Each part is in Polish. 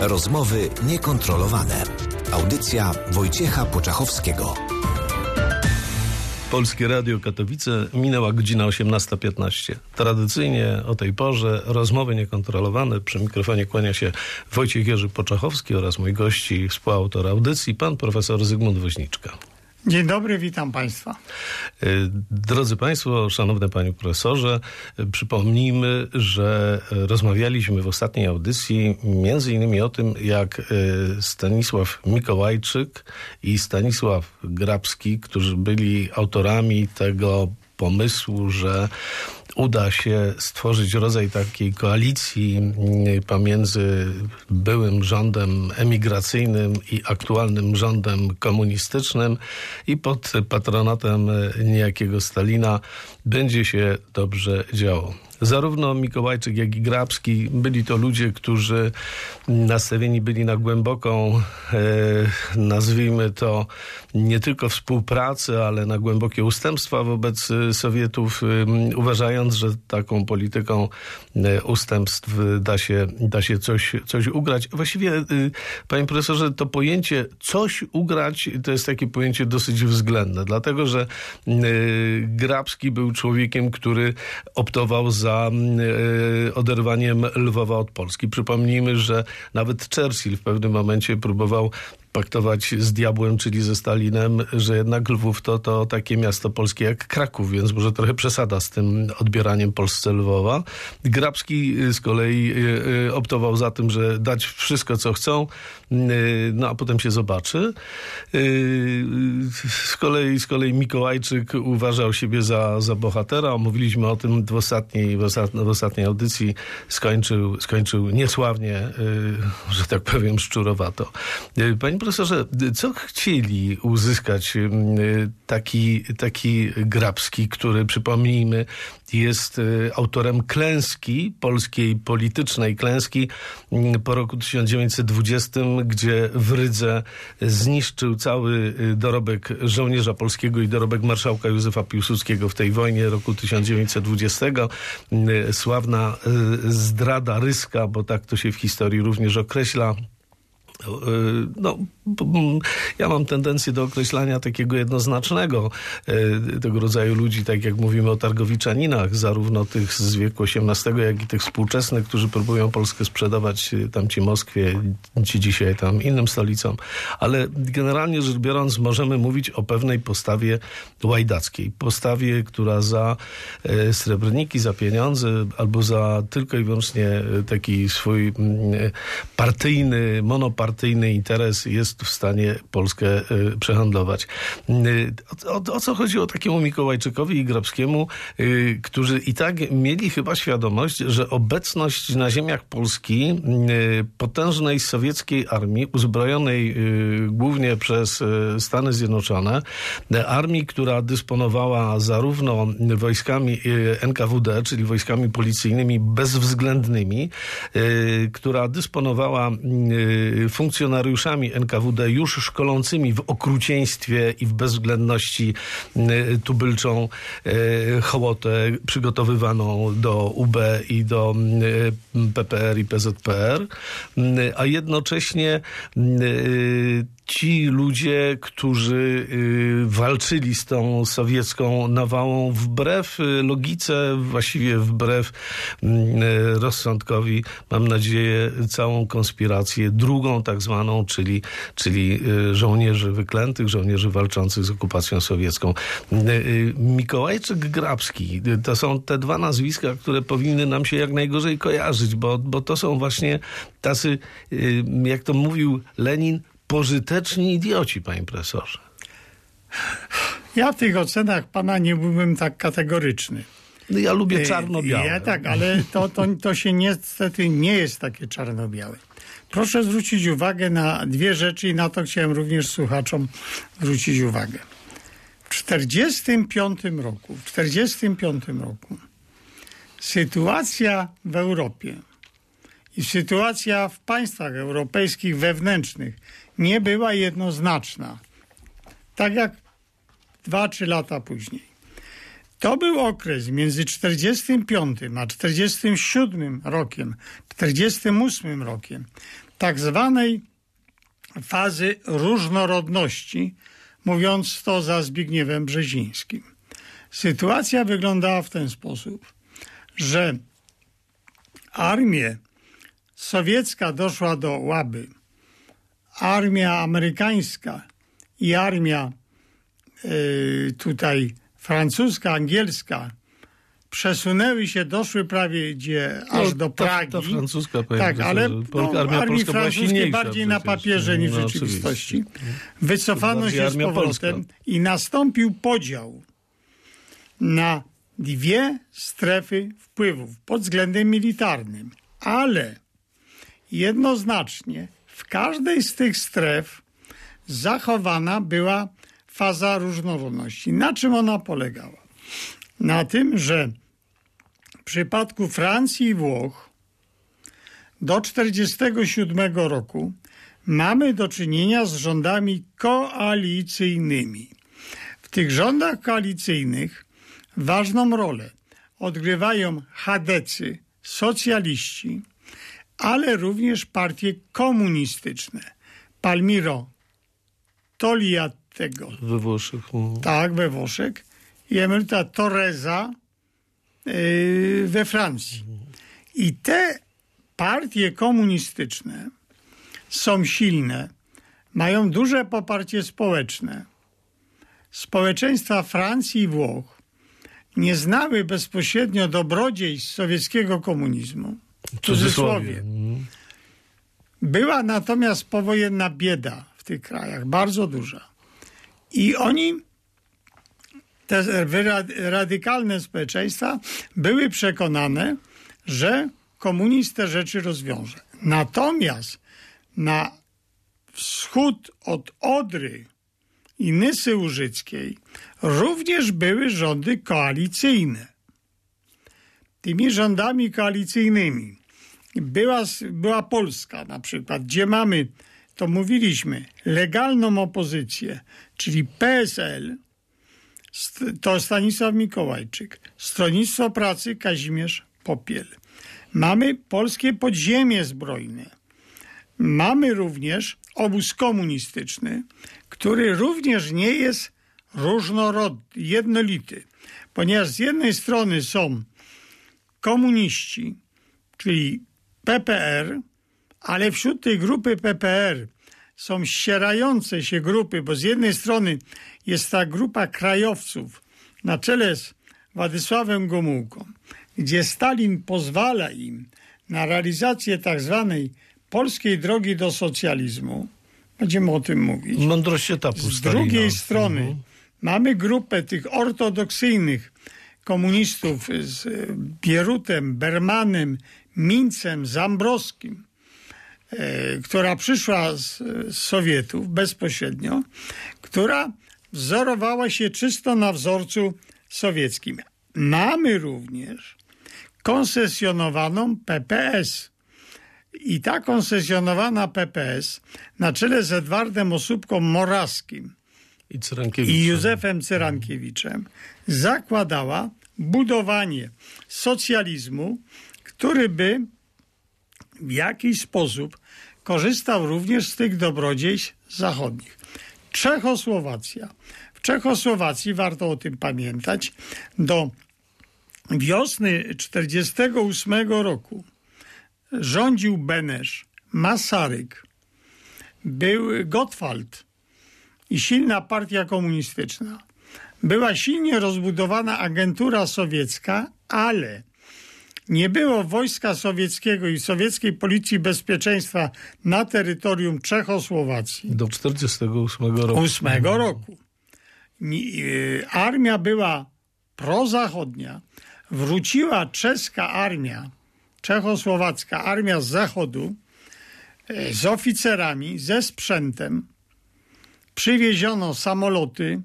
Rozmowy niekontrolowane. Audycja Wojciecha Poczachowskiego. Polskie Radio Katowice minęła godzina 18.15. Tradycyjnie o tej porze rozmowy niekontrolowane. Przy mikrofonie kłania się Wojciech Jerzy Poczachowski oraz mój gości, współautor audycji, pan profesor Zygmunt Woźniczka. Dzień dobry, witam Państwa. Y, drodzy Państwo, szanowny Panie Profesorze, y, przypomnijmy, że rozmawialiśmy w ostatniej audycji między innymi o tym, jak Stanisław Mikołajczyk i Stanisław Grabski, którzy byli autorami tego pomysłu, że uda się stworzyć rodzaj takiej koalicji mm, pomiędzy byłym rządem emigracyjnym i aktualnym rządem komunistycznym i pod patronatem niejakiego Stalina będzie się dobrze działo. Zarówno Mikołajczyk, jak i Grabski byli to ludzie, którzy nastawieni byli na głęboką, e, nazwijmy to, nie tylko współpracę, ale na głębokie ustępstwa wobec Sowietów, e, uważając, że taką polityką e, ustępstw da się, da się coś, coś ugrać. Właściwie, e, panie profesorze, to pojęcie coś ugrać to jest takie pojęcie dosyć względne, dlatego że e, Grabski był człowiekiem, który optował za za e, oderwaniem Lwowa od Polski. Przypomnijmy, że nawet Churchill w pewnym momencie próbował paktować z diabłem, czyli ze Stalinem, że jednak Lwów to, to takie miasto polskie jak Kraków, więc może trochę przesada z tym odbieraniem Polsce Lwowa. Grabski z kolei e, e, optował za tym, że dać wszystko, co chcą, no a potem się zobaczy. Z kolei, z kolei Mikołajczyk uważał siebie za, za bohatera. Omówiliśmy o tym w ostatniej, w ostatniej, audycji. Skończył, skończył niesławnie, że tak powiem, szczurowato. Panie profesorze, co chcieli uzyskać taki, taki Grabski, który, przypomnijmy, jest autorem klęski, polskiej politycznej klęski po roku 1920, gdzie w Rydze zniszczył cały dorobek żołnierza polskiego i dorobek marszałka Józefa Piłsudskiego w tej wojnie roku 1920. Sławna zdrada ryska, bo tak to się w historii również określa. No, ja mam tendencję do określania takiego jednoznacznego tego rodzaju ludzi, tak jak mówimy o targowiczaninach, zarówno tych z wieku XVIII, jak i tych współczesnych, którzy próbują Polskę sprzedawać tam ci Moskwie, ci dzisiaj tam innym stolicom. Ale generalnie rzecz biorąc możemy mówić o pewnej postawie łajdackiej. Postawie, która za srebrniki, za pieniądze albo za tylko i wyłącznie taki swój partyjny, monopartyjny interes jest w stanie Polskę y, przehandlować. Y, o, o, o, co chodziło takiemu Mikołajczykowi i Grabskiemu, y, którzy i tak mieli chyba świadomość, że obecność na ziemiach Polski potężnej sowieckiej armii, uzbrojonej głównie przez Stany Zjednoczone, armii, która dysponowała zarówno wojskami NKWD, czyli wojskami policyjnymi bezwzględnymi, która dysponowała funkcjonariuszami NKWD już szkolącymi w okrucieństwie i w bezwzględności tubylczą hołotę przygotowywaną do UB i do PPR i PZPR, a jednocześnie ci ludzie, którzy walczyli z tą sowiecką nawałą wbrew logice, właściwie wbrew rozsądkowi, mam nadzieję, całą konspirację, drugą tak zwaną, czyli, czyli żołnierzy wyklętych, żołnierzy walczących z okupacją sowiecką. Mikołajczyk Grabski, to są te dwa nazwiska, które powinny nam się jak najgorzej kojarzyć, bo, bo to są właśnie tacy, jak to mówił Lenin, pożyteczni idioci, panie profesorze. Ja w tych ocenach pana nie byłbym tak kategoryczny. No ja lubię E, czarno-białe. Ja tak, ale to, to, to się niestety nie jest takie czarno-białe. Proszę zwrócić uwagę na dwie rzeczy i na to chciałem również słuchaczom zwrócić uwagę. W 45 roku, w 45 roku sytuacja w Europie i sytuacja w państwach europejskich wewnętrznych nie była jednoznaczna. Tak jak dwa, trzy lata później. To był okres między 45 a 47 rokiem, 48 rokiem, tak zwanej fazy różnorodności, mówiąc to za Zbigniewem Brzezińskim. Sytuacja wyglądała w ten sposób, że armia sowiecka doszła do Łaby, armia amerykańska i armia y, tutaj francuska, angielska przesunęły się, doszły prawie gdzie aż No, do ta- Pragi. ta francuska, powiem tak, ale no, armia armii francuskiej bardziej na papierze niż w No, rzeczywistości. oczywiście. Wycofano się z powrotem polska. i nastąpił podział na dwie strefy wpływów pod względem militarnym, ale jednoznacznie w każdej z tych stref zachowana była faza różnorodności. Na czym ona polegała? Na tym, że w przypadku Francji i Włoch do 1947 roku mamy do czynienia z rządami koalicyjnymi. W tych rządach koalicyjnych ważną rolę odgrywają chadecy, socjaliści, ale również partie komunistyczne. Palmiro Togliattiego, We Włoszech. mm. tak, we Włoszech, i emeryta Torreza yy, we Francji. I te partie komunistyczne są silne, mają duże poparcie społeczne. Społeczeństwa Francji i Włoch nie znały bezpośrednio dobrodziejstw sowieckiego komunizmu. W cudzysłowie. Mm. Była natomiast powojenna bieda w tych krajach, bardzo duża. I oni, te radykalne społeczeństwa, były przekonane, że komunizm te rzeczy rozwiąże. Natomiast na wschód od Odry i Nysy Łużyckiej również były rządy koalicyjne. Tymi rządami koalicyjnymi była, była Polska na przykład, gdzie mamy, to mówiliśmy, legalną opozycję, czyli PSL, to Stanisław Mikołajczyk, Stronnictwo Pracy Kazimierz Popiel. Mamy polskie podziemie zbrojne. Mamy również obóz komunistyczny, który również nie jest różnorodny, jednolity, ponieważ z jednej strony są komuniści, czyli PPR, ale wśród tej grupy PPR są ścierające się grupy, bo z jednej strony jest ta grupa krajowców na czele z Władysławem Gomułką, gdzie Stalin pozwala im na realizację tak zwanej polskiej drogi do socjalizmu. Będziemy o tym mówić. Mądrość etapu Z Stalina. drugiej strony Mhm. mamy grupę tych ortodoksyjnych komunistów z e, Bierutem, Bermanem, Mincem, Zambrowskim, e, która przyszła z, Sowietów bezpośrednio, która wzorowała się czysto na wzorcu sowieckim. Mamy również koncesjonowaną PPS. I ta koncesjonowana PPS na czele z Edwardem Osóbką Morawskim I i Józefem Cyrankiewiczem zakładała budowanie socjalizmu, który by w jakiś sposób korzystał również z tych dobrodziejstw zachodnich. Czechosłowacja. W Czechosłowacji, warto o tym pamiętać, do wiosny 1948 roku rządził Benesz, Masaryk, był Gottwald i silna partia komunistyczna. Była silnie rozbudowana agentura sowiecka, ale nie było wojska sowieckiego i sowieckiej policji bezpieczeństwa na terytorium Czechosłowacji. Do 48 roku. 8 roku. Y, Armia była prozachodnia, wróciła czeska armia, czechosłowacka armia z zachodu e, z oficerami, ze sprzętem, przywieziono samoloty,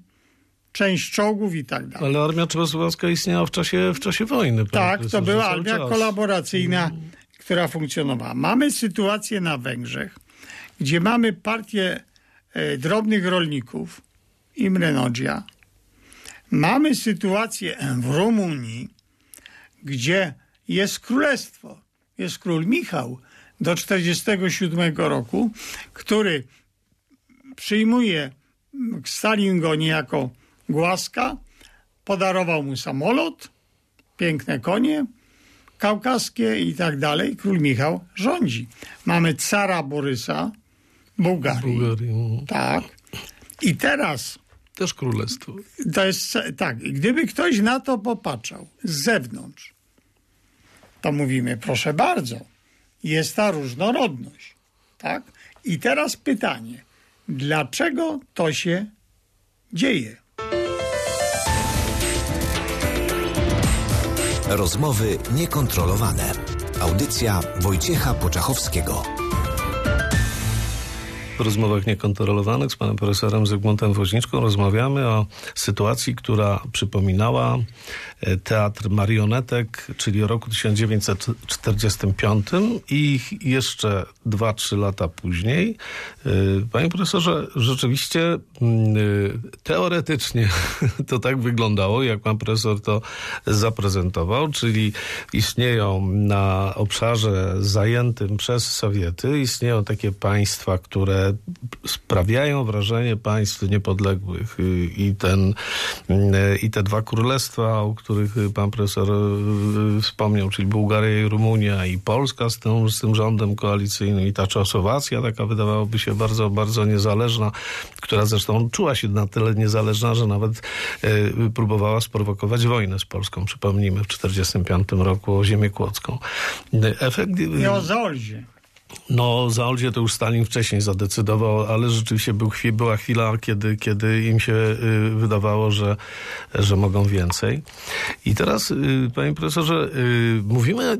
część czołgów i tak dalej. Ale armia czechosłowacka istniała w czasie, w czasie wojny. Tak, to była armia czas. kolaboracyjna, która funkcjonowała. Mamy sytuację na Węgrzech, gdzie mamy partię e, drobnych rolników, Imre Nodzia. Mamy sytuację w Rumunii, gdzie jest królestwo. Jest król Michał do 1947 roku, który przyjmuje Stalin go niejako głaska, podarował mu samolot, piękne konie kaukaskie i tak dalej. Król Michał rządzi. Mamy cara Borysa, Bułgarii. Bułgarii. Tak. I teraz Też królestwo. to jest tak, gdyby ktoś na to popatrzał z zewnątrz, to mówimy, proszę bardzo, jest ta różnorodność. Tak? I teraz pytanie, dlaczego to się dzieje? Rozmowy niekontrolowane. Audycja Wojciecha Poczachowskiego. Rozmowach niekontrolowanych z panem profesorem Zygmuntem Woźniczką rozmawiamy o sytuacji, która przypominała e, teatr marionetek, czyli o roku 1945 i jeszcze 2-3 lata później. E, Panie profesorze, rzeczywiście mm, e, teoretycznie to tak wyglądało, jak pan profesor to zaprezentował, czyli istnieją na obszarze zajętym przez Sowiety, istnieją takie państwa, które sprawiają wrażenie państw niepodległych Y, i ten y, i te dwa królestwa, o których pan profesor y, wspomniał, czyli Bułgaria i Rumunia i Polska z tym, z tym rządem koalicyjnym i ta Czechosłowacja, taka wydawałoby się bardzo, bardzo niezależna, która zresztą czuła się na tyle niezależna, że nawet próbowała sprowokować wojnę z Polską. Przypomnijmy, w 1945 roku o ziemię kłodzką. Efekt... Nie o Zaolzie. No, za Olzie to już Stalin wcześniej zadecydował, ale rzeczywiście był była chwila, kiedy, kiedy im się y, wydawało, że, że mogą więcej. I teraz, y, panie profesorze, y, mówimy,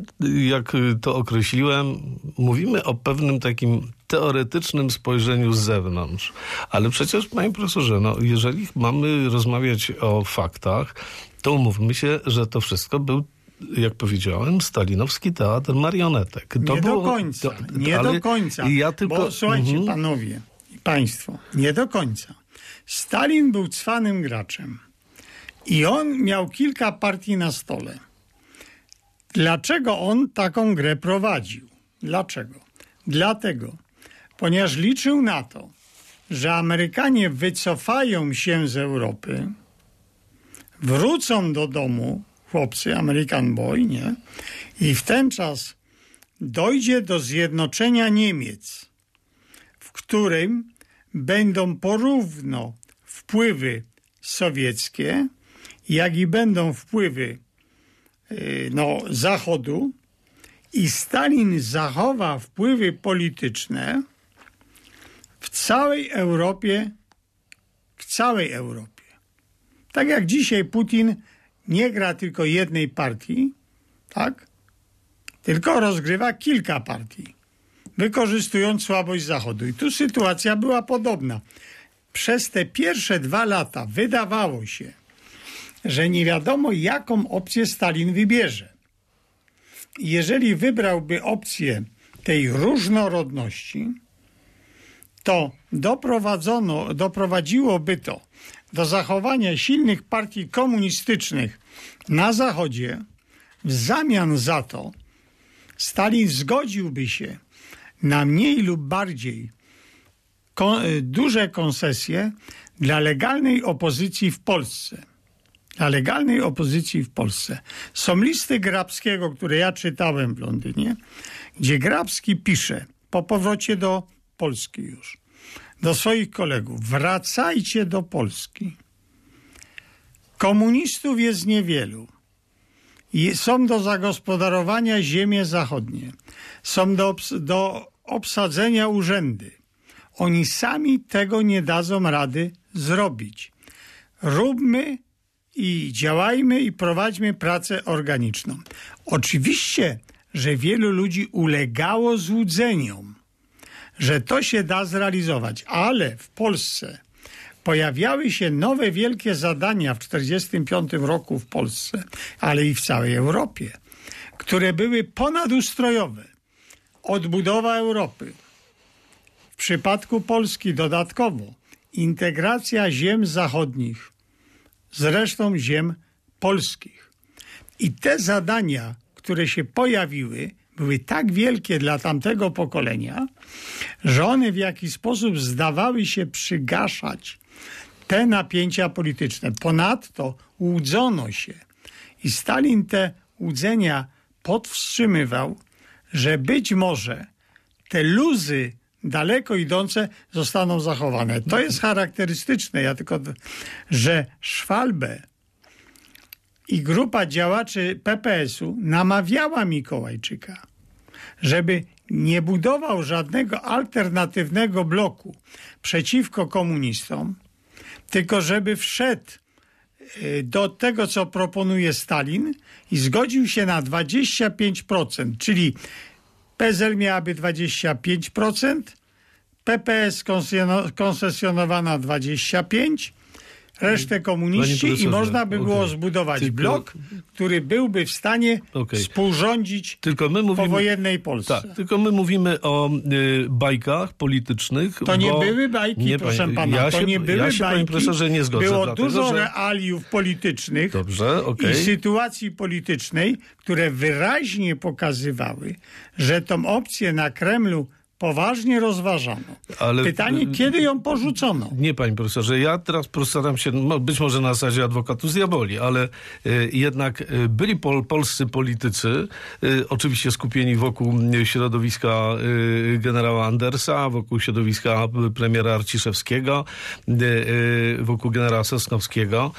jak to określiłem, mówimy o pewnym takim teoretycznym spojrzeniu z zewnątrz. Ale przecież, panie profesorze, no, jeżeli mamy rozmawiać o faktach, to umówmy się, że to wszystko był jak powiedziałem, stalinowski teatr marionetek. To nie było- do końca. to- nie do końca. Ja tylko, Bo słuchajcie, Mhm. panowie i państwo, nie do końca. Stalin był cwanym graczem i on miał kilka partii na stole. Dlaczego on taką grę prowadził? Dlaczego? Dlatego, ponieważ liczył na to, że Amerykanie wycofają się z Europy, wrócą do domu, chłopcy, American Boy, nie? I w ten czas dojdzie do zjednoczenia Niemiec, w którym będą porówno wpływy sowieckie, jak i będą wpływy y, no, Zachodu i Stalin zachowa wpływy polityczne w całej Europie, w całej Europie. Tak jak dzisiaj Putin nie gra tylko jednej partii, tak? Tylko rozgrywa kilka partii, wykorzystując słabość Zachodu. I tu sytuacja była podobna. Przez te pierwsze dwa lata wydawało się, że nie wiadomo, jaką opcję Stalin wybierze. Jeżeli wybrałby opcję tej różnorodności, to doprowadzono, doprowadziłoby to do zachowania silnych partii komunistycznych na Zachodzie. W zamian za to Stalin zgodziłby się na mniej lub bardziej ko- duże koncesje dla legalnej opozycji w Polsce. Dla legalnej opozycji w Polsce. Są listy Grabskiego, które ja czytałem w Londynie, gdzie Grabski pisze po powrocie do Polski już do swoich kolegów: wracajcie do Polski. Komunistów jest niewielu. Są do zagospodarowania ziemie zachodnie. Są do, do obsadzenia urzędy. Oni sami tego nie dadzą rady zrobić. Róbmy i działajmy i prowadźmy pracę organiczną. Oczywiście, że wielu ludzi ulegało złudzeniom, że to się da zrealizować, ale w Polsce pojawiały się nowe wielkie zadania w 1945 roku w Polsce, ale i w całej Europie, które były ponadustrojowe. Odbudowa Europy. W przypadku Polski dodatkowo integracja ziem zachodnich z resztą ziem polskich. I te zadania, które się pojawiły, były tak wielkie dla tamtego pokolenia, że one w jakiś sposób zdawały się przygaszać te napięcia polityczne. Ponadto łudzono się i Stalin te łudzenia podwstrzymywał, że być może te luzy daleko idące zostaną zachowane. To jest charakterystyczne, ja tylko, że Szwalbę i grupa działaczy PPS-u namawiała Mikołajczyka, żeby nie budował żadnego alternatywnego bloku przeciwko komunistom, tylko żeby wszedł y, do tego, co proponuje Stalin i zgodził się na 25%, czyli PZL miałaby 25%, PPS koncesjonowana 25%, resztę komuniści i można by było okay. zbudować tylko... blok, który byłby w stanie okay. współrządzić tylko my mówimy, powojennej Polsce. Tak, tylko my mówimy o y, bajkach politycznych. To nie były bajki, nie, proszę pana, ja to się, nie były ja się, bajki. Profesorze, nie zgodzę. Było dlatego, dużo że... realiów politycznych Dobrze, okay. i sytuacji politycznej, które wyraźnie pokazywały, że tą opcję na Kremlu poważnie rozważano. Ale, Pytanie, kiedy ją porzucono? Nie, panie profesorze, ja teraz postaram się, no, być może na zasadzie adwokatu z diaboli, ale y, jednak y, byli pol, polscy politycy, y, oczywiście skupieni wokół środowiska generała Andersa, wokół środowiska premiera Arciszewskiego, wokół generała Sosnowskiego.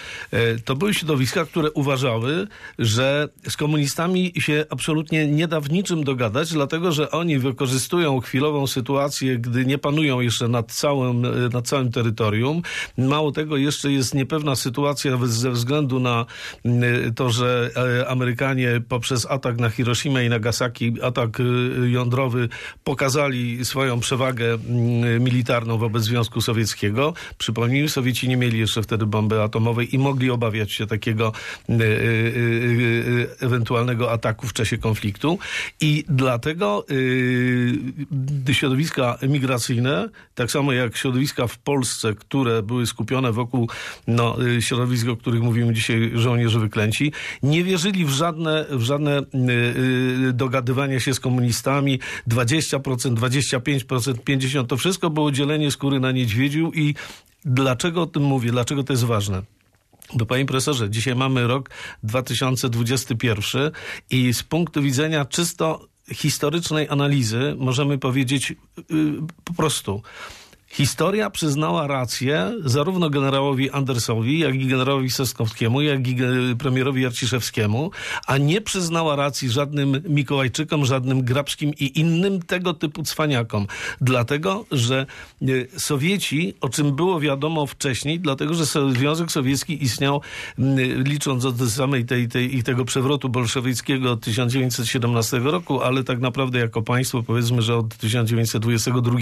To były środowiska, które uważały, że z komunistami się absolutnie nie da w niczym dogadać, dlatego, że oni wykorzystują chwilowo sytuację, gdy nie panują jeszcze nad całym, nad całym terytorium. Mało tego, jeszcze jest niepewna sytuacja ze względu na mm, to, że e, Amerykanie poprzez atak na Hiroshima i Nagasaki, atak y, jądrowy, pokazali swoją przewagę mm, militarną wobec Związku Sowieckiego. Przypomnijmy, Sowieci nie mieli jeszcze wtedy bomby atomowej i mogli obawiać się takiego y, y, ewentualnego ataku w czasie konfliktu. I dlatego środowiska emigracyjne, tak samo jak środowiska w Polsce, które były skupione wokół no, y, środowisk, o których mówimy dzisiaj, żołnierze wyklęci, nie wierzyli w żadne, w żadne yy, dogadywanie się z komunistami. 20%, 25%, 50%, to wszystko było dzielenie skóry na niedźwiedziu i dlaczego o tym mówię? Dlaczego to jest ważne? Bo panie profesorze, dzisiaj mamy rok 2021 i z punktu widzenia czysto historycznej analizy możemy powiedzieć yy, po prostu Historia przyznała rację zarówno generałowi Andersowi, jak i generałowi Soskowskiemu, jak i premierowi Arciszewskiemu, a nie przyznała racji żadnym Mikołajczykom, żadnym Grabskim i innym tego typu cwaniakom. Dlatego, że e, Sowieci, o czym było wiadomo wcześniej, dlatego, że Związek Sowiecki istniał, licząc od samej tej, tej, tego przewrotu bolszewickiego od 1917 roku, ale tak naprawdę jako państwo powiedzmy, że od 1922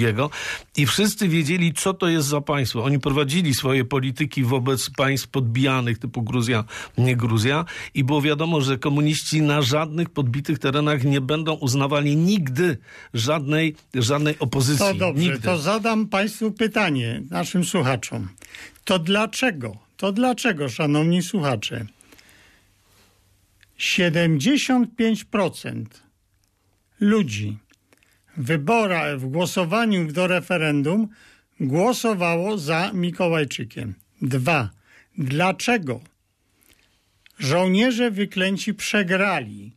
i wszyscy wiedzieli, co to jest za państwo. Oni prowadzili swoje polityki wobec państw podbijanych, typu Gruzja, nie Gruzja i było wiadomo, że komuniści na żadnych podbitych terenach nie będą uznawali nigdy żadnej, żadnej opozycji. To dobrze, nigdy. to zadam państwu pytanie, naszym słuchaczom. To dlaczego, to dlaczego, szanowni słuchacze, 75% ludzi wyborach, w głosowaniu do referendum głosowało za Mikołajczykiem. Dwa. Dlaczego żołnierze wyklęci przegrali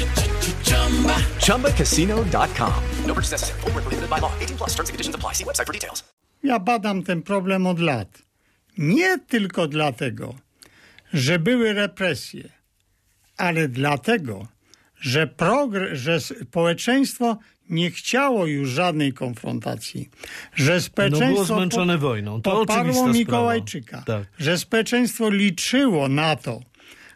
ChumbaCasino.com. No purchase necessary. Void were prohibited by law. 18 plus. Terms and conditions apply. See website for details. Ja badam ten problem od lat. Nie tylko dlatego, że były represje, ale dlatego, że, progr- że społeczeństwo nie chciało już żadnej konfrontacji, że społeczeństwo No było zmęczone wojną. To poparło. Mikołajczyka, Tak. że społeczeństwo liczyło na to,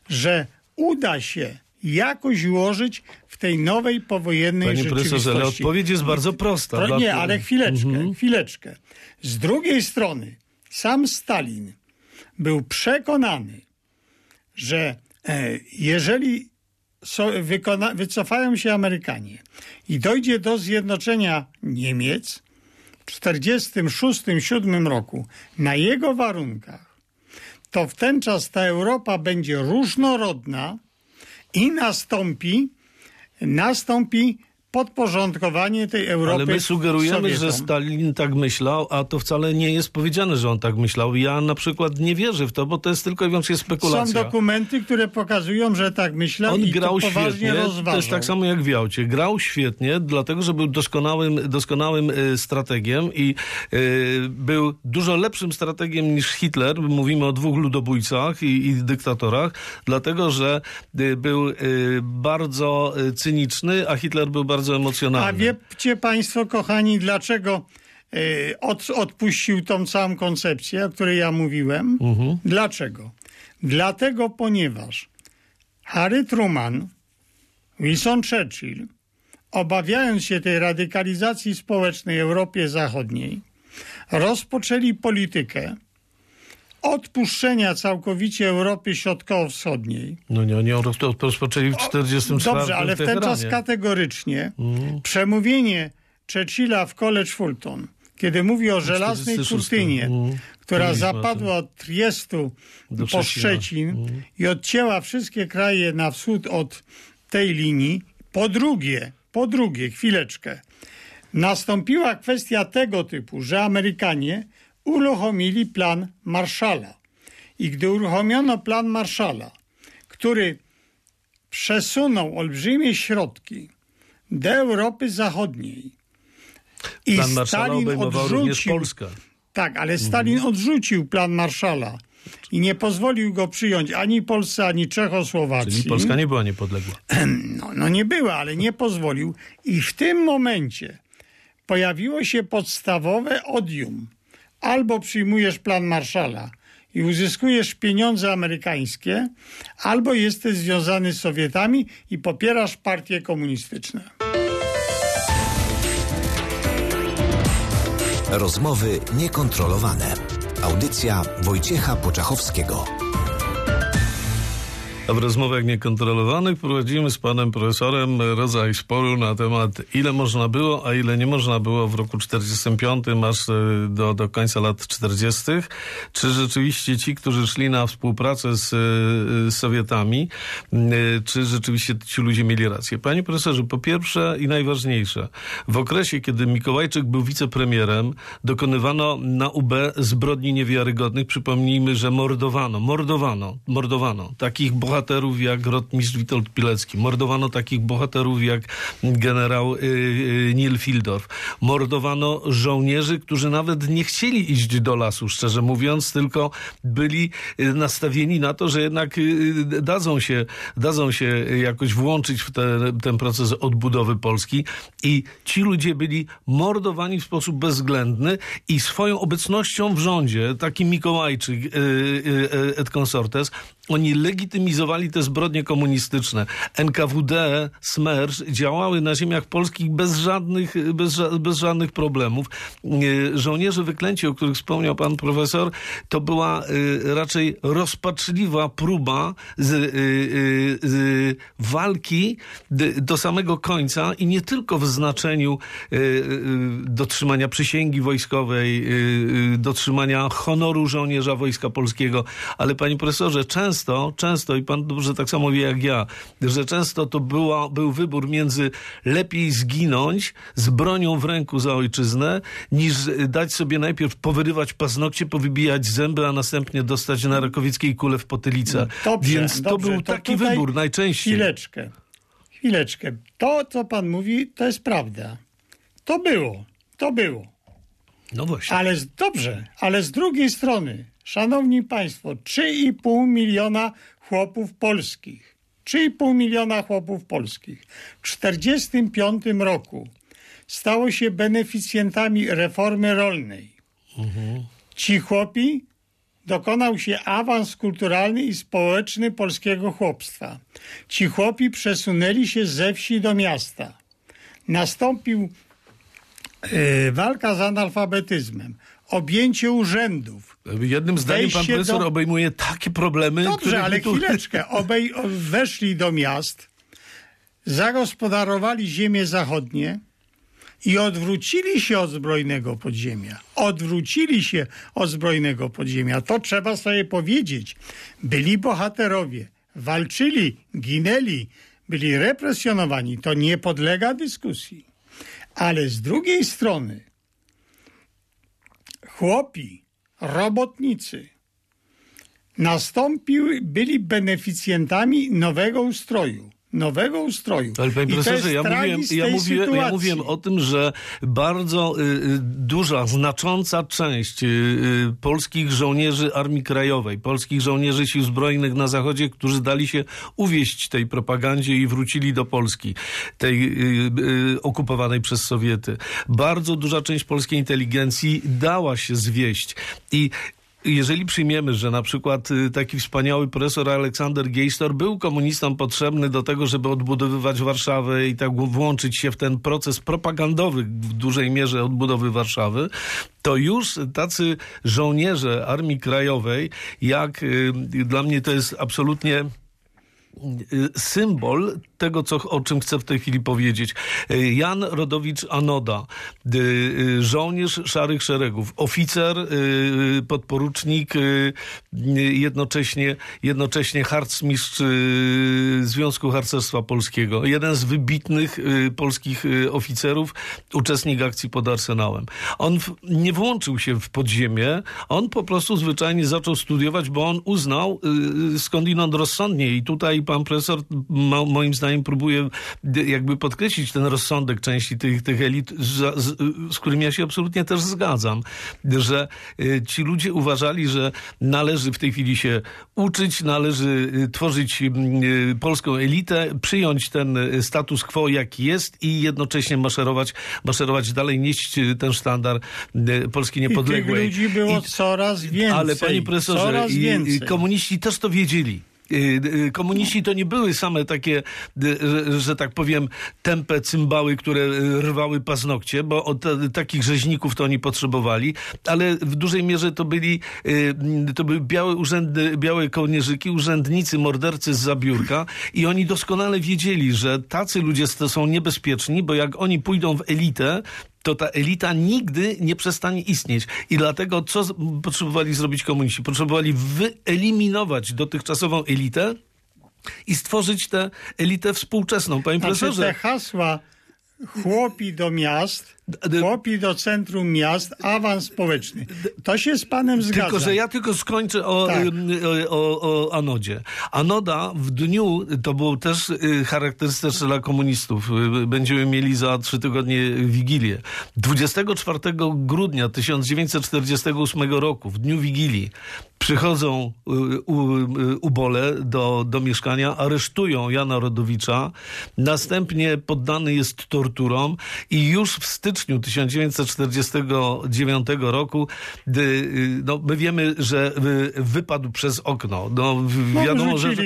że uda się jakoś ułożyć w tej nowej powojennej Panie rzeczywistości. profesorze, ale odpowiedź jest bardzo prosta. To Dla- nie, ale chwileczkę, Mhm. chwileczkę. Z drugiej strony, sam Stalin był przekonany, że e, jeżeli so, wykona, wycofają się Amerykanie i dojdzie do zjednoczenia Niemiec w 1946-1947 roku na jego warunkach, to w ten czas ta Europa będzie różnorodna i nastąpi, nastąpi podporządkowanie tej Europy Ale my sugerujemy, że Sowietom. Stalin tak myślał, a to wcale nie jest powiedziane, że on tak myślał. Ja na przykład nie wierzę w to, bo to jest tylko i wyłącznie spekulacja. Są dokumenty, które pokazują, że tak myślał On i grał to poważnie świetnie, rozważał. to jest tak samo jak w Jałcie. Grał świetnie, dlatego, że był doskonałym, doskonałym e, strategiem i e, był dużo lepszym strategiem niż Hitler. Mówimy o dwóch ludobójcach i, i dyktatorach, dlatego, że e, był e, bardzo cyniczny, a Hitler był bardzo emocjonalny. A wiecie Państwo, kochani, dlaczego y, od, odpuścił tą całą koncepcję, o której ja mówiłem? Mhm. Dlaczego? Dlatego, ponieważ Harry Truman, Winston Churchill, obawiając się tej radykalizacji społecznej w Europie Zachodniej, rozpoczęli politykę odpuszczenia całkowicie Europy Środkowo-Wschodniej, No nie, oni rozpoczęli w 44 Dobrze, ale w ten czas kategorycznie Mhm. przemówienie Churchilla w College Fulton, kiedy mówi o żelaznej 46. kurtynie, Mhm. która zapadła od Triestu Do po. Szczecin Mhm. i odcięła wszystkie kraje na wschód od tej linii. Po drugie, po drugie, chwileczkę, nastąpiła kwestia tego typu, że Amerykanie uruchomili plan Marshalla. I gdy uruchomiono plan Marshalla, który przesunął olbrzymie środki do Europy Zachodniej. I Plan Marszala Stalin odrzucił, Polskę. tak, ale Stalin odrzucił plan Marszala i nie pozwolił go przyjąć ani Polsce, ani Czechosłowacji. Czyli Polska nie była niepodległa. No, no nie była, ale nie pozwolił. I w tym momencie pojawiło się podstawowe odium. Albo przyjmujesz plan Marszala i uzyskujesz pieniądze amerykańskie, albo jesteś związany z Sowietami i popierasz partie komunistyczne. Rozmowy niekontrolowane. Audycja Wojciecha Poczachowskiego. A w rozmowach niekontrolowanych prowadzimy z panem profesorem rodzaj sporu na temat ile można było, a ile nie można było w roku 45 aż e, do, do końca lat 40. Czy rzeczywiście ci, którzy szli na współpracę z, e, z Sowietami, e, czy rzeczywiście ci ludzie mieli rację? Panie profesorze, po pierwsze i najważniejsze, w okresie, kiedy Mikołajczyk był wicepremierem, dokonywano na UB zbrodni niewiarygodnych. Przypomnijmy, że mordowano, mordowano, mordowano takich bohaterów jak rotmistrz Witold Pilecki, mordowano takich bohaterów jak generał y, y, Neil Fildorf, mordowano żołnierzy, którzy nawet nie chcieli iść do lasu, szczerze mówiąc, tylko byli y, nastawieni na to, że jednak dadzą się, dadzą się jakoś włączyć w te, ten proces odbudowy Polski. I ci ludzie byli mordowani w sposób bezwzględny i swoją obecnością w rządzie, taki Mikołajczyk et consortes, Oni legitymizowali te zbrodnie komunistyczne. NKWD, SMERSZ działały na ziemiach polskich bez żadnych, bez, bez żadnych problemów. E, Żołnierze wyklęci, o których wspomniał pan profesor, to była e, raczej rozpaczliwa próba z, e, z walki do samego końca i nie tylko w znaczeniu dotrzymania przysięgi wojskowej, dotrzymania honoru żołnierza Wojska Polskiego, ale panie profesorze, często, często i pan dobrze tak samo wie jak ja, że często to była, był wybór między lepiej zginąć z bronią w ręku za ojczyznę, niż dać sobie najpierw powyrywać paznokcie, powybijać zęby, a następnie dostać na rakowieckiej kulę w potylicę. Dobrze, Więc to dobrze, był taki tutaj wybór najczęściej. Chwileczkę. Chwileczkę. To, co pan mówi, to jest prawda. To było. To było. No właśnie. Ale z, dobrze, ale z drugiej strony, szanowni państwo, 3,5 miliona chłopów polskich, 3,5 miliona chłopów polskich w 1945 roku stało się beneficjentami reformy rolnej. Ci chłopi dokonał się awans kulturalny i społeczny polskiego chłopstwa. Ci chłopi przesunęli się ze wsi do miasta. Nastąpił e, walka z analfabetyzmem, objęcie urzędów. Jednym zdaniem pan profesor do- obejmuje takie problemy, Dobrze, ale tu... chwileczkę. Obej, weszli do miast, zagospodarowali ziemie zachodnie i odwrócili się od zbrojnego podziemia. Odwrócili się od zbrojnego podziemia. To trzeba sobie powiedzieć. Byli bohaterowie, walczyli, ginęli, byli represjonowani. To nie podlega dyskusji. Ale z drugiej strony chłopi, robotnicy nastąpiły, byli beneficjentami nowego ustroju. Nowego ustroju. Ale panie profesorze, ja mówiłem, ja, mówiłem, ja mówiłem o tym, że bardzo y, y, duża, znacząca część y, y, polskich żołnierzy Armii Krajowej, polskich żołnierzy Sił Zbrojnych na Zachodzie, którzy dali się uwieść tej propagandzie i wrócili do Polski, tej y, y, okupowanej przez Sowiety. Bardzo duża część polskiej inteligencji dała się zwieść i jeżeli przyjmiemy, że na przykład y, taki wspaniały profesor Aleksander Geistor był komunistą potrzebny do tego, żeby odbudowywać Warszawę i tak włączyć się w ten proces propagandowy w dużej mierze odbudowy Warszawy, to już tacy żołnierze Armii Krajowej, jak y, dla mnie to jest absolutnie y, symbol tego, co, o czym chcę w tej chwili powiedzieć. Y, Jan Rodowicz Anoda, y, żołnierz szarych szeregów, oficer, y, podporucznik, jednocześnie, jednocześnie harcmistrz Związku Harcerstwa Polskiego. Jeden z wybitnych polskich oficerów, uczestnik akcji pod Arsenałem. On nie włączył się w podziemie, on po prostu zwyczajnie zaczął studiować, bo on uznał skądinąd rozsądnie i tutaj pan profesor moim zdaniem próbuje d- jakby podkreślić ten rozsądek części tych, tych elit, z, z, z którym ja się absolutnie też zgadzam, że y, ci ludzie uważali, że należy w tej chwili się uczyć, należy y, tworzyć y, polską elitę, przyjąć ten status quo jaki jest i jednocześnie maszerować, maszerować dalej, nieść ten sztandar Polski I tych niepodległej. ludzi było coraz więcej. Ale panie profesorze, coraz i, i więcej. komuniści też to wiedzieli. Y, y, Komuniści to nie były same takie, y, że, że tak powiem, tępe cymbały, które rwały paznokcie, bo od takich rzeźników to oni potrzebowali, ale w dużej mierze to byli, to były białe, urzędy, białe kołnierzyki, urzędnicy, mordercy z zabiórka i oni doskonale wiedzieli, że tacy ludzie są niebezpieczni, bo jak oni pójdą w elitę, to ta elita nigdy nie przestanie istnieć. I dlatego co potrzebowali zrobić komuniści? Potrzebowali wyeliminować dotychczasową elitę i stworzyć tę elitę współczesną. Panie Znaczy te profesorze, hasła chłopi do miast, chłopi do centrum miast, awans społeczny. To się z panem zgadza. Tylko, że ja tylko skończę o, Tak. y, o, o Anodzie. Anoda w dniu, to było też y, charakterystyczne dla komunistów, y, będziemy mieli za trzy tygodnie Wigilię. 24 grudnia 1948 roku, w dniu Wigilii, przychodzą ubole do, do mieszkania, aresztują Jana Rodowicza, następnie poddany jest torturom i już w styczniu styczniu 1949 roku, gdy, y, no, my wiemy, że y, wypadł przez okno. No, No, wiadomo, że okno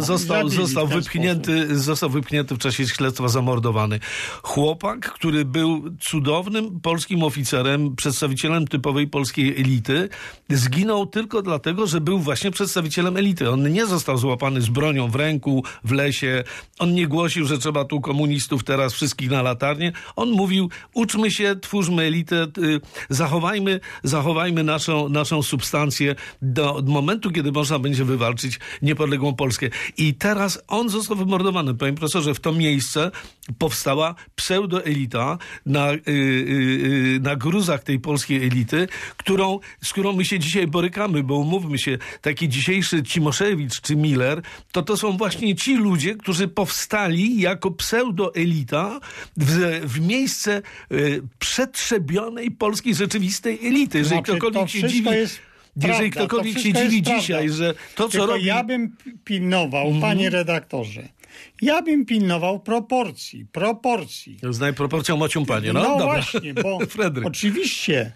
został, został wypchnięty, został wypchnięty w czasie śledztwa, zamordowany. Chłopak, który był cudownym polskim oficerem, przedstawicielem typowej polskiej elity, zginął tylko dlatego, że był właśnie przedstawicielem elity. On nie został złapany z bronią w ręku, w lesie. On nie głosił, że trzeba tu komunistów teraz wszystkich na latarnię. On mówił, uczmy się, twórzmy elitę, y, zachowajmy, zachowajmy naszą, naszą substancję do momentu, kiedy można będzie wywalczyć niepodległą Polskę. I teraz on został wymordowany. Panie profesorze, w to miejsce powstała pseudoelita na, y, y, na gruzach tej polskiej elity, którą, z którą my się dzisiaj borykamy, bo umówmy się, taki dzisiejszy Cimoszewicz czy Miller, to to są właśnie ci ludzie, którzy powstali jako pseudoelita w, w miejsce przetrzebionej polskiej rzeczywistej elity. Jeżeli Znaczy, to ktokolwiek się dziwi, jeżeli prawda, to ktokolwiek się dziwi prawda. dzisiaj, że to, co Tylko robi... ja bym pilnował, Mhm. panie redaktorze, ja bym pilnował proporcji, proporcji. Znaj proporcją mocią panie. No, No, dobra. właśnie, bo oczywiście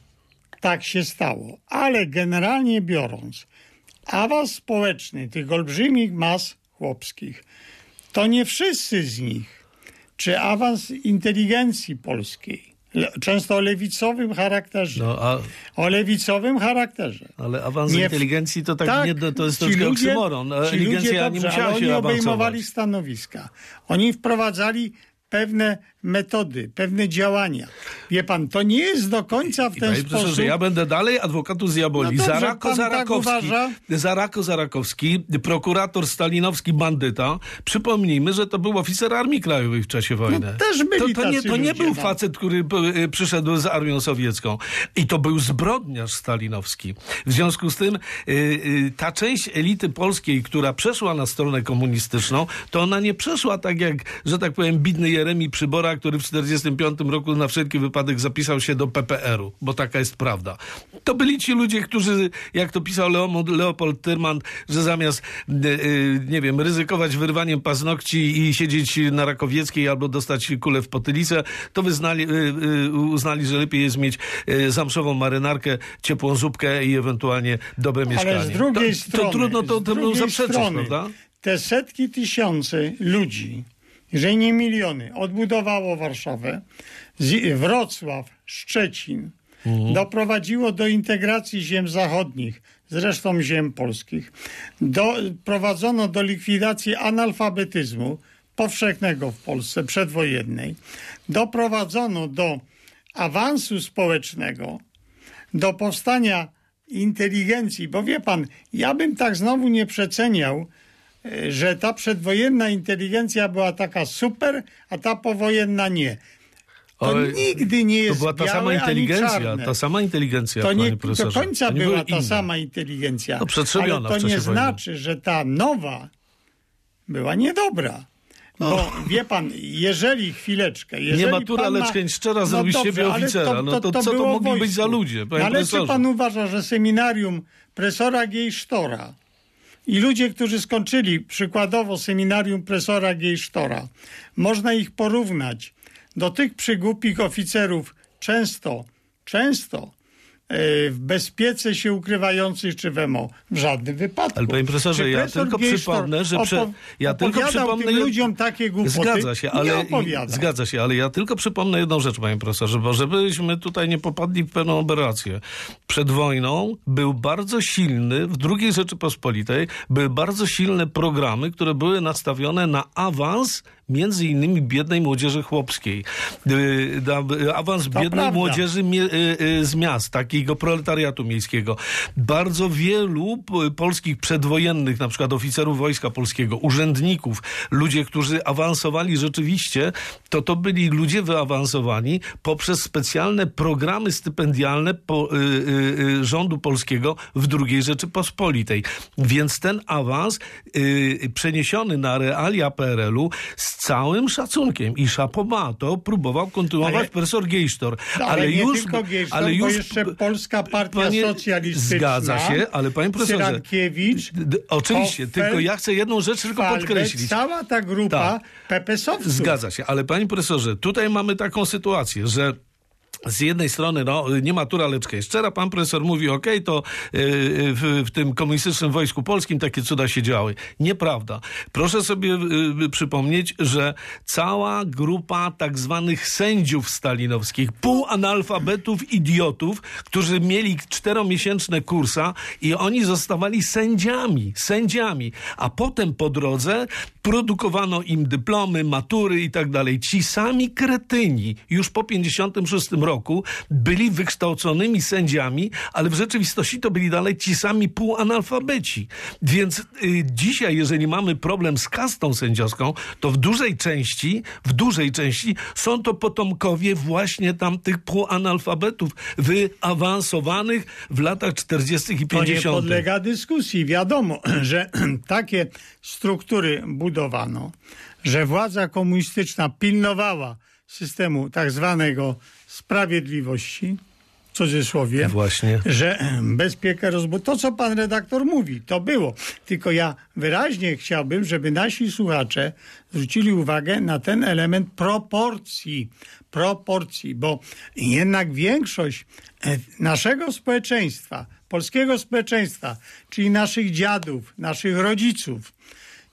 tak się stało, ale generalnie biorąc, awans społeczny tych olbrzymich mas chłopskich, to nie wszyscy z nich, czy awans inteligencji polskiej, le- często o lewicowym charakterze, No, a, o lewicowym charakterze. ale awans Nie inteligencji to tak, tak, nie, to, jest troszkę ludzie- oksymoron. Ludzie Inteligencja nie dobrze, musiała ale się oni awansować. obejmowali stanowiska. Oni wprowadzali pewne metody, pewne działania. Wie pan, to nie jest do końca w I ten panie sposób. ja będę dalej adwokatu z diaboli. No dobrze, Zarako tak Zarakowski, uważa? Zarako Zarakowski, prokurator stalinowski bandyta. Przypomnijmy, że to był oficer Armii Krajowej w czasie wojny. No też byli to, to, nie, to nie ludzie, był no. facet, który y, przyszedł z armią sowiecką. I to był zbrodniarz stalinowski. W związku z tym y, y, ta część elity polskiej, która przeszła na stronę komunistyczną, to ona nie przeszła tak jak, że tak powiem, bidny Jeremi Przybora, który w 1945 roku na wszelki wypadek zapisał się do PPR-u, bo taka jest prawda. To byli ci ludzie, którzy, jak to pisał Leopold, Tyrman, że zamiast, y, y, nie wiem, ryzykować wyrwaniem paznokci i siedzieć na Rakowieckiej albo dostać kulę w potylicę, to wyznali, y, uznali, że lepiej jest mieć zamszową marynarkę, ciepłą zupkę i ewentualnie dobre mieszkanie. Ale z drugiej to, strony, to trudno to, drugiej zaprzeczyć, strony, prawda? Te setki tysięcy ludzi, jeżeli nie miliony, odbudowało Warszawę, Wrocław, Szczecin, Mhm. doprowadziło do integracji ziem zachodnich, zresztą ziem polskich, doprowadzono do likwidacji analfabetyzmu powszechnego w Polsce przedwojennej, doprowadzono do awansu społecznego, do powstania inteligencji, bo wie pan, ja bym tak znowu nie przeceniał, że ta przedwojenna inteligencja była taka super, a ta powojenna nie. To nigdy nie jest To była ta białe, sama inteligencja, ta sama inteligencja, To nie do końca To nie była ta inne. sama inteligencja. No, przetrzebiona ale to nie wojny. znaczy, że ta nowa była niedobra. Bo wie pan, jeżeli chwileczkę. Jeżeli Nie matura, pan ma... lecz chęć szczera zrobić z siebie oficera. No to co to mogli być wojsku. za ludzie, panie ale profesorze? czy pan uważa, że seminarium profesora Gejsztora i ludzie, którzy skończyli przykładowo seminarium profesora Gejsztora, można ich porównać. Do tych przygłupich oficerów często, często w bezpiece się ukrywających czy w MO. W żadnym wypadku. Ale panie profesorze, Czy ja tylko przypomnę, że prze, ja tylko przypomnę tym ludziom takie głupoty? Zgadza się, ale zgadza się, ale ja tylko przypomnę jedną rzecz, panie profesorze, bo żebyśmy tutaj nie popadli w pewną aberrację. Przed wojną był bardzo silny, w II Rzeczypospolitej były bardzo silne programy, które były nastawione na awans między innymi biednej młodzieży chłopskiej. Y, Awans biednej prawda. młodzieży y, y, z miast, takiego proletariatu miejskiego. Bardzo wielu polskich przedwojennych, na przykład oficerów Wojska Polskiego, urzędników, ludzie, którzy awansowali rzeczywiście, to to byli ludzie wyawansowani poprzez specjalne programy stypendialne po, y, y, rządu polskiego w II Rzeczypospolitej. Więc ten awans y, przeniesiony na realia PRL-u z całym szacunkiem i Szapoba to próbował kontynuować Ale- profesor Gejsztor. Ale, nie tylko Gejsztor, ale już, jeszcze Polska Partia Panie- Socjalistyczna. Zgadza się, ale panie profesorze... Cyrankiewicz, Oczywiście, Hoffel, tylko ja chcę jedną rzecz tylko podkreślić. Cała ta grupa Tak. PPS-owców. Zgadza się, ale panie profesorze, tutaj mamy taką sytuację, że z jednej strony, no, nie matura, lecz jest szczera. Pan profesor mówi, okej, to yy, w, w tym komunistycznym wojsku polskim takie cuda się działy. Nieprawda. Proszę sobie yy, przypomnieć, że cała grupa tak zwanych sędziów stalinowskich, półanalfabetów, idiotów, którzy mieli czteromiesięczne kursa i oni zostawali sędziami, sędziami, a potem po drodze produkowano im dyplomy, matury i tak dalej. Ci sami kretyni już po 56 roku byli wykształconymi sędziami, ale w rzeczywistości to byli dalej ci sami półanalfabeci. Więc y, dzisiaj, jeżeli mamy problem z kastą sędziowską, to w dużej części, w dużej części są to potomkowie właśnie tamtych półanalfabetów wyawansowanych w latach 40. i 50. To nie podlega dyskusji. Wiadomo, że takie struktury budowano, że władza komunistyczna pilnowała systemu tak zwanego sprawiedliwości, w cudzysłowie, Właśnie. że bezpiekę rozbudowy. To, co pan redaktor mówi, to było. Tylko ja wyraźnie chciałbym, żeby nasi słuchacze zwrócili uwagę na ten element proporcji. Proporcji, bo jednak większość e, naszego społeczeństwa, polskiego społeczeństwa, czyli naszych dziadów, naszych rodziców,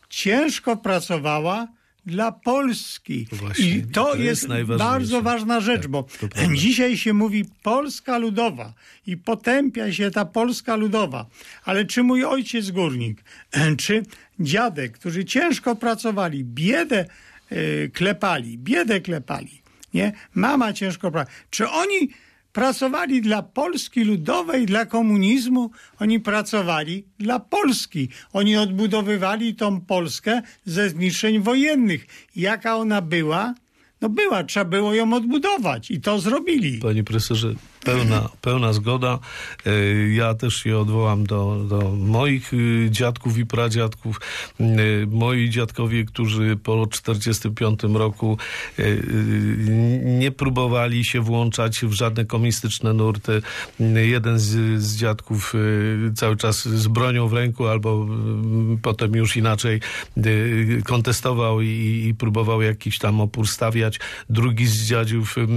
ciężko pracowała dla Polski. Właśnie, I to, to jest jest, bardzo ważna rzecz, Tak, bo dzisiaj się mówi Polska Ludowa i potępia się ta Polska Ludowa. Ale czy mój ojciec górnik, czy dziadek, którzy ciężko pracowali, biedę e, klepali, biedę klepali, nie? Mama ciężko pracowała. Czy oni pracowali dla Polski Ludowej, dla komunizmu? Oni pracowali dla Polski. Oni odbudowywali tą Polskę ze zniszczeń wojennych. Jaka ona była? No była, trzeba było ją odbudować i to zrobili. Panie profesorze, pełna, pełna zgoda. E, Ja też się odwołam do, do moich y, dziadków i pradziadków. E, Moi dziadkowie, którzy po 1945 roku e, y, nie próbowali się włączać w żadne komunistyczne nurty. Jeden z, z dziadków cały czas z bronią w ręku, albo potem już inaczej kontestował i, i próbował jakiś tam opór stawiać. Drugi z dziadziów y,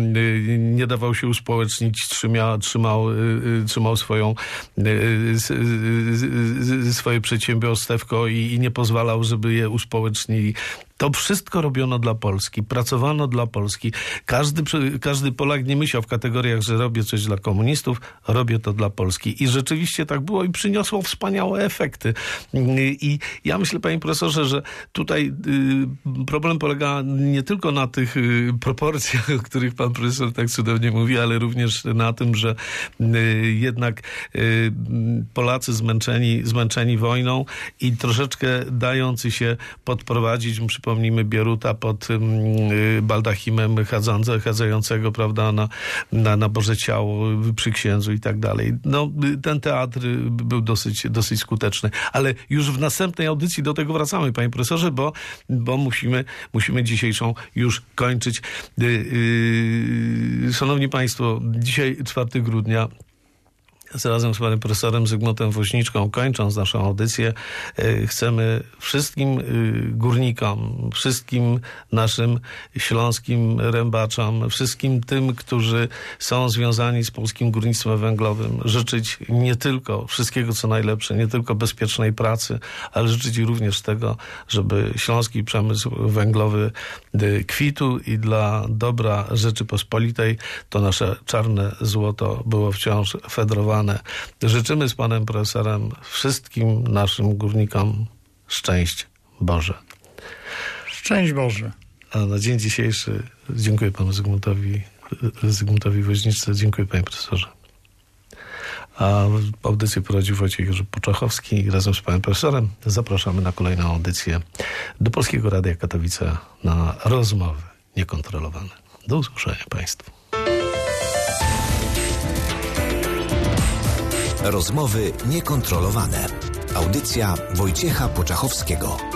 nie dawał się uspołecznić, trzymał, trzymał, y, y, trzymał swoją, y, swoje przedsiębiorstewko i, i nie pozwalał, żeby je uspołecznili. To wszystko robiono dla Polski, pracowano dla Polski. Każdy, każdy Polak nie myślał w kategoriach, że robię coś dla komunistów, robię to dla Polski. I rzeczywiście tak było i przyniosło wspaniałe efekty. I ja myślę, panie profesorze, że tutaj y, problem polega nie tylko na tych y, proporcjach, o których pan profesor tak cudownie mówi, ale również na tym, że y, jednak Polacy zmęczeni, zmęczeni wojną i troszeczkę dający się podprowadzić, przypomnijmy Bieruta pod ym, y, baldachimem chadzące, chadzającego, prawda, na, na, na Boże Ciało y, przy księdzu i tak dalej. No, y, ten teatr był dosyć, dosyć skuteczny. Ale już w następnej audycji do tego wracamy, panie profesorze, bo, bo musimy, musimy dzisiejszą już kończyć. Szanowni Państwo, dzisiaj 4 grudnia razem z panem profesorem Zygmuntem Woźniczką, kończąc naszą audycję, e, chcemy wszystkim e, górnikom, wszystkim naszym śląskim rębaczom, wszystkim tym, którzy są związani z polskim górnictwem węglowym, życzyć nie tylko wszystkiego, co najlepsze, nie tylko bezpiecznej pracy, ale życzyć również tego, żeby śląski przemysł węglowy e, kwitł i dla dobra Rzeczypospolitej to nasze czarne złoto było wciąż fedrowane. Życzymy z panem profesorem wszystkim naszym górnikom szczęść Boże. Szczęść Boże. A na dzień dzisiejszy dziękuję panu Zygmuntowi, Zygmuntowi Woźniczce, dziękuję panie profesorze. A audycję prowadził Wojciech Jerzy Poczachowski razem z panem profesorem zapraszamy na kolejną audycję do Polskiego Radia Katowice na rozmowy niekontrolowane. Do usłyszenia państwu. Rozmowy niekontrolowane. Audycja Wojciecha Poczachowskiego.